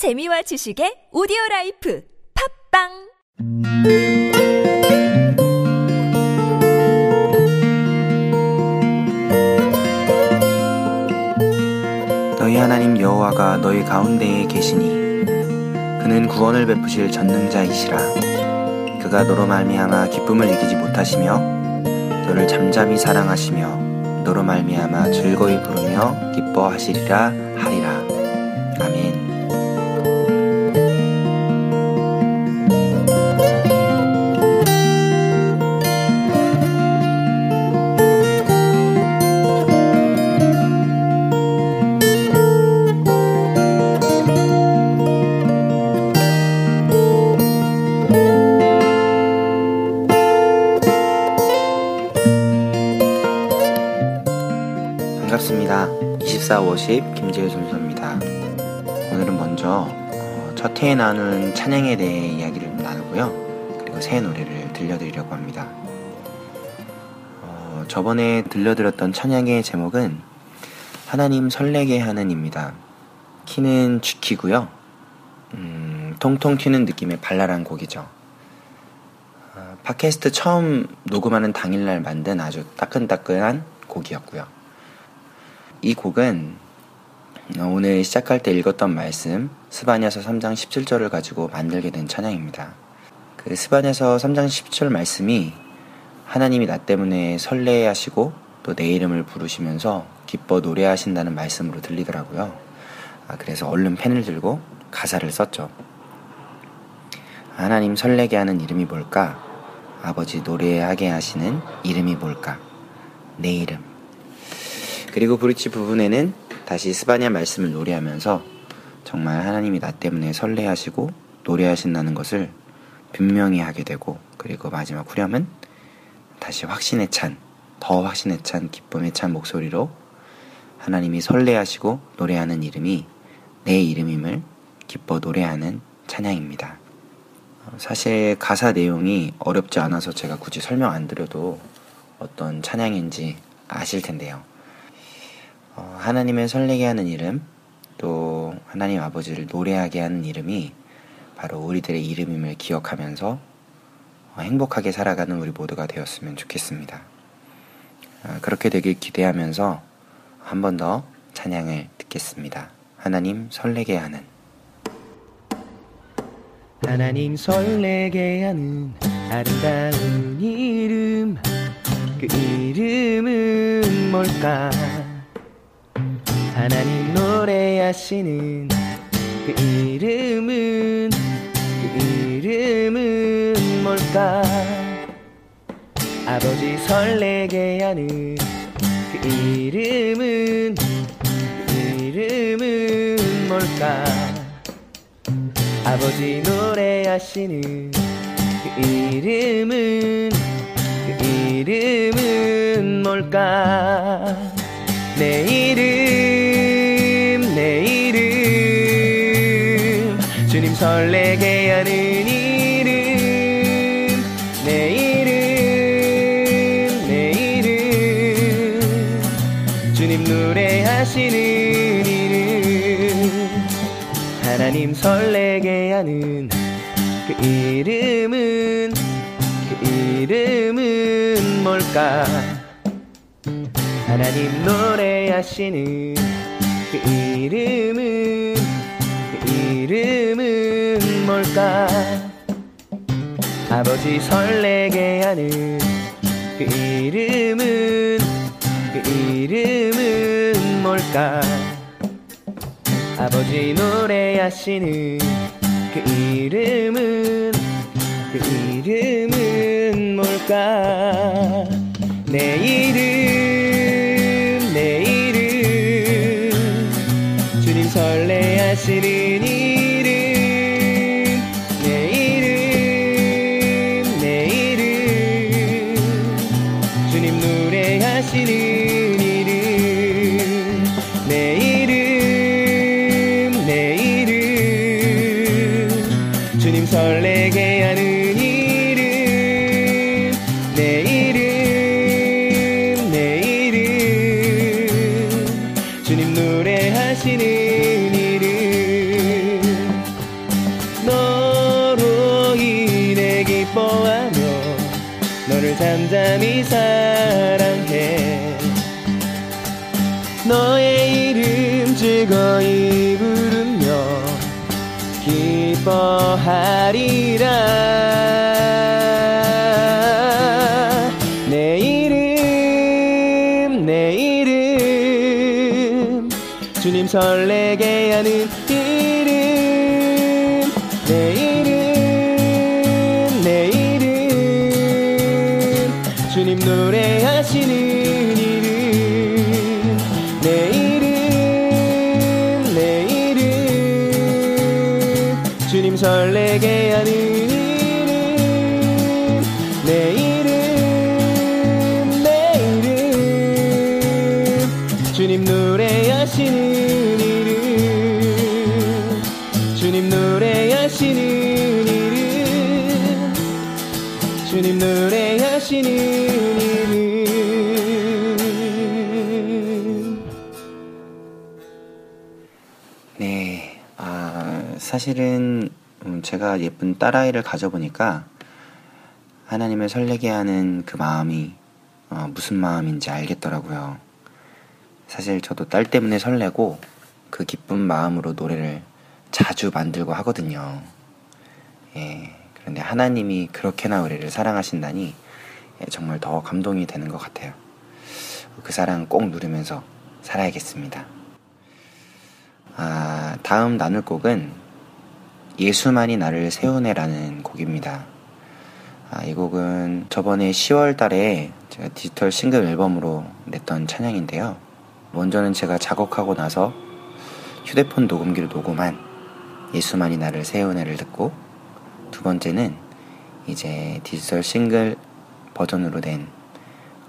재미와 지식의 오디오 라이프 팟빵! 너희 하나님 여호와가 너희 가운데에 계시니 그는 구원을 베푸실 전능자이시라. 그가 너로 말미암아 기쁨을 이기지 못하시며 너를 잠잠히 사랑하시며 너로 말미암아 즐거이 부르며 기뻐하시리라 하리라. 아멘 반갑습니다. 2450 김재우 선수입니다. 오늘은 먼저 어, 첫 해에 나눈 찬양에 대해 이야기를 나누고요. 그리고 새 노래를 들려드리려고 합니다. 어, 저번에 들려드렸던 찬양의 제목은 하나님 설레게 하는입니다. 키는 G키고요. 음, 통통 튀는 느낌의 발랄한 곡이죠. 어, 팟캐스트 처음 녹음하는 당일날 만든 아주 따끈따끈한 곡이었고요. 이 곡은 오늘 시작할 때 읽었던 말씀 스바냐서 3장 17절을 가지고 만들게 된 찬양입니다. 그 스바냐서 3장 17절 말씀이 하나님이 나 때문에 설레하시고 또 내 이름을 부르시면서 기뻐 노래하신다는 말씀으로 들리더라고요. 아, 그래서 얼른 펜을 들고 가사를 썼죠. 하나님 설레게 하는 이름이 뭘까? 아버지 노래하게 하시는 이름이 뭘까? 내 이름. 그리고 브릿지 부분에는 다시 스바냐 말씀을 노래하면서 정말 하나님이 나 때문에 설레하시고 노래하신다는 것을 분명히 하게 되고 그리고 마지막 후렴은 다시 확신에 찬, 더 확신에 찬 기쁨에 찬 목소리로 하나님이 설레하시고 노래하는 이름이 내 이름임을 기뻐 노래하는 찬양입니다. 사실 가사 내용이 어렵지 않아서 제가 굳이 설명 안 드려도 어떤 찬양인지 아실 텐데요. 어, 하나님을 설레게 하는 이름, 또 하나님 아버지를 노래하게 하는 이름이 바로 우리들의 이름임을 기억하면서 어, 행복하게 살아가는 우리 모두가 되었으면 좋겠습니다. 어, 그렇게 되길 기대하면서 한 번 더 찬양을 듣겠습니다. 하나님 설레게 하는 하나님 설레게 하는 아름다운 이름 그 이름은 뭘까 하나님 노래하시는 그 이름은 그 이름은 뭘까? 아버지 설레게 하는 그 이름은 그 이름은 뭘까? 아버지 노래하시는 그 이름은 그 이름은 뭘까? 내 이름 설레게 하는 이름 내 이름 내 이름. 주님 노래하시는 이름. 하나님 설레게 하는 그 이름은 그 이름은 뭘까? 하나님 노래하시는 그 이름은 그 이름은 뭘까? 아버지 설레게 하는 그 이름은 그 이름은 뭘까? 아버지 노래하시는 그 이름은 그 이름은 뭘까? 내 이름 주님 노래하시는 이름. 내 잠잠히 사랑해. 너의 이름 즐거이 부르며 기뻐하리라. 내 이름 내 이름. 주님 설레게 하는 주님 노래하시는 이름. 내 이름 내 이름. 주님 설레게 하는 이름. 내 이름 내 이름. 주님 노래하시는 이름. 주님 노래하시는 이름. 주님 노래 하시는 이름 네, 아, 사실은 음, 제가 예쁜 딸아이를 가져보니까 하나님을 설레게 하는 그 마음이 어, 무슨 마음인지 알겠더라고요. 사실 저도 딸 때문에 설레고 그 기쁜 마음으로 노래를 자주 만들고 하거든요. 예, 그런데 하나님이 그렇게나 우리를 사랑하신다니 예, 정말 더 감동이 되는 것 같아요. 그 사랑 꼭 누리면서 살아야겠습니다. 아, 다음 나눌 곡은 예수만이 나를 세우네라는 곡입니다. 아, 이 곡은 저번에 10월 달에 제가 디지털 싱글 앨범으로 냈던 찬양인데요. 먼저는 제가 작곡하고 나서 휴대폰 녹음기로 녹음한 예수만이 나를 세우네를 듣고 두 번째는 이제 디지털 싱글 버전으로 된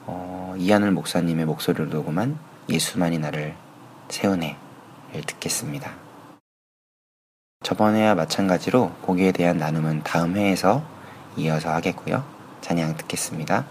어, 이하늘 목사님의 목소리로 녹음한 예수만이 나를 세우네를 듣겠습니다. 저번에와 마찬가지로 곡에 대한 나눔은 다음 회에서 이어서 하겠고요. 찬양 듣겠습니다.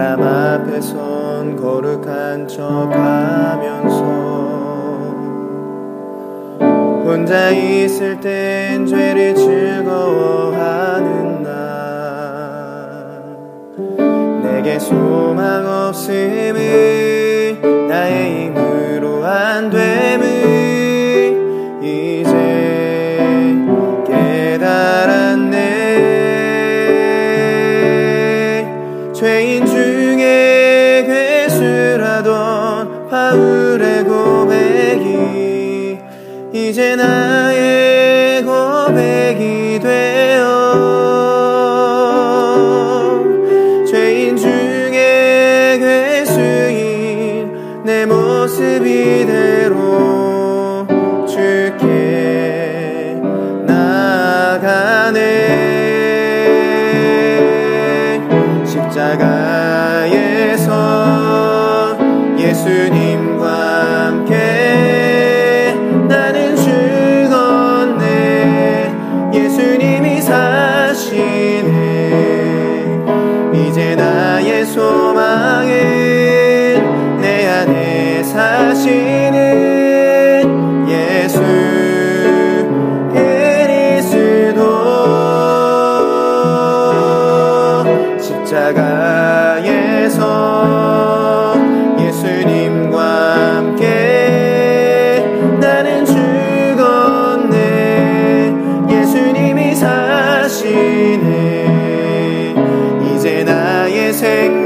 사람 앞에 선 거룩한 척 하면서 혼자 있을 땐 죄를 즐거워하는 나. 내게 소망 없음을 나의 힘으 내 모습 이대로 주께 나가네. 십자가에서 예수님과 함께 나는 죽었네. 예수님이 사시네. 이제 나의 안에 사시는 예수 그리스도. 십자가에서 예수님과 함께 나는 죽었네. 예수님이 사시네. 이제 나의 생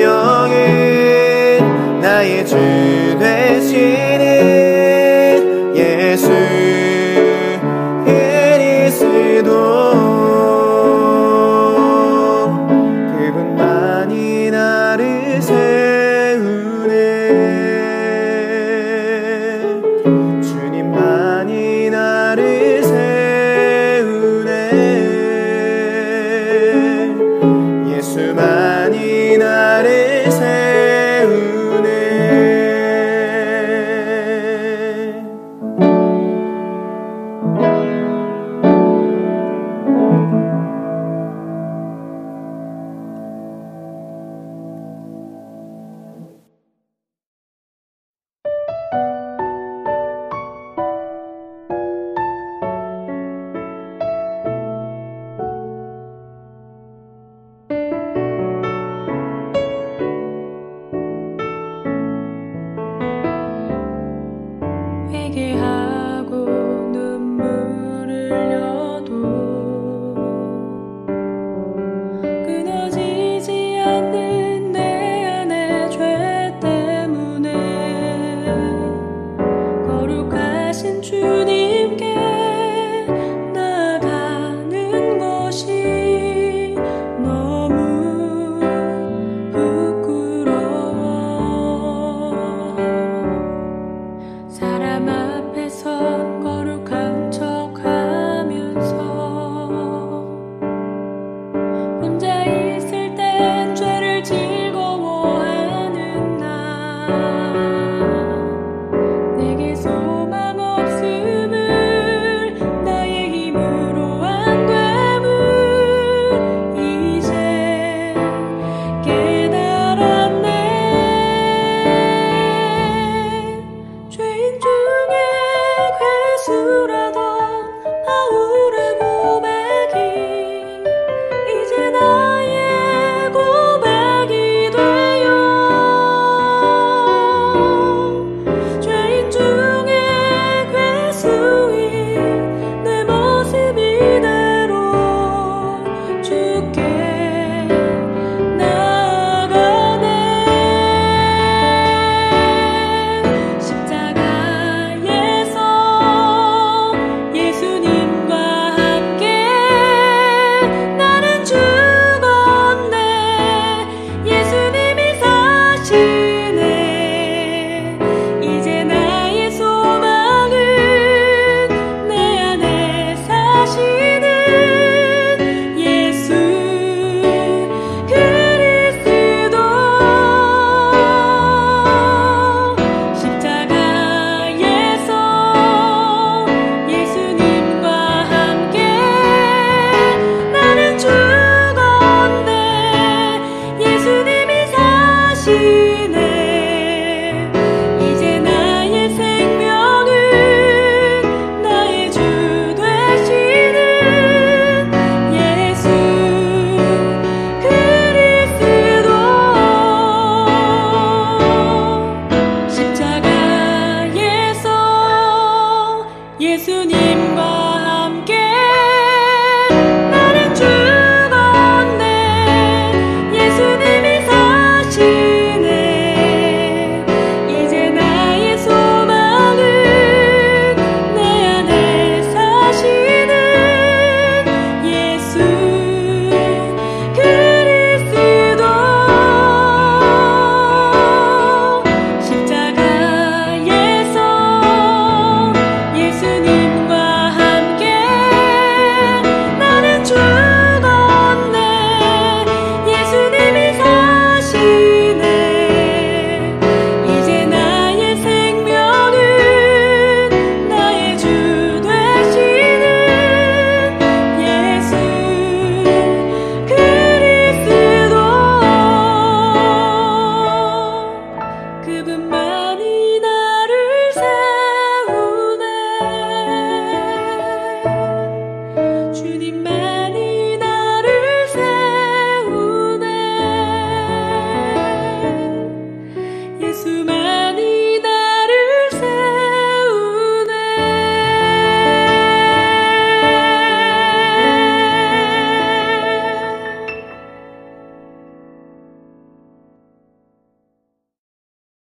先去。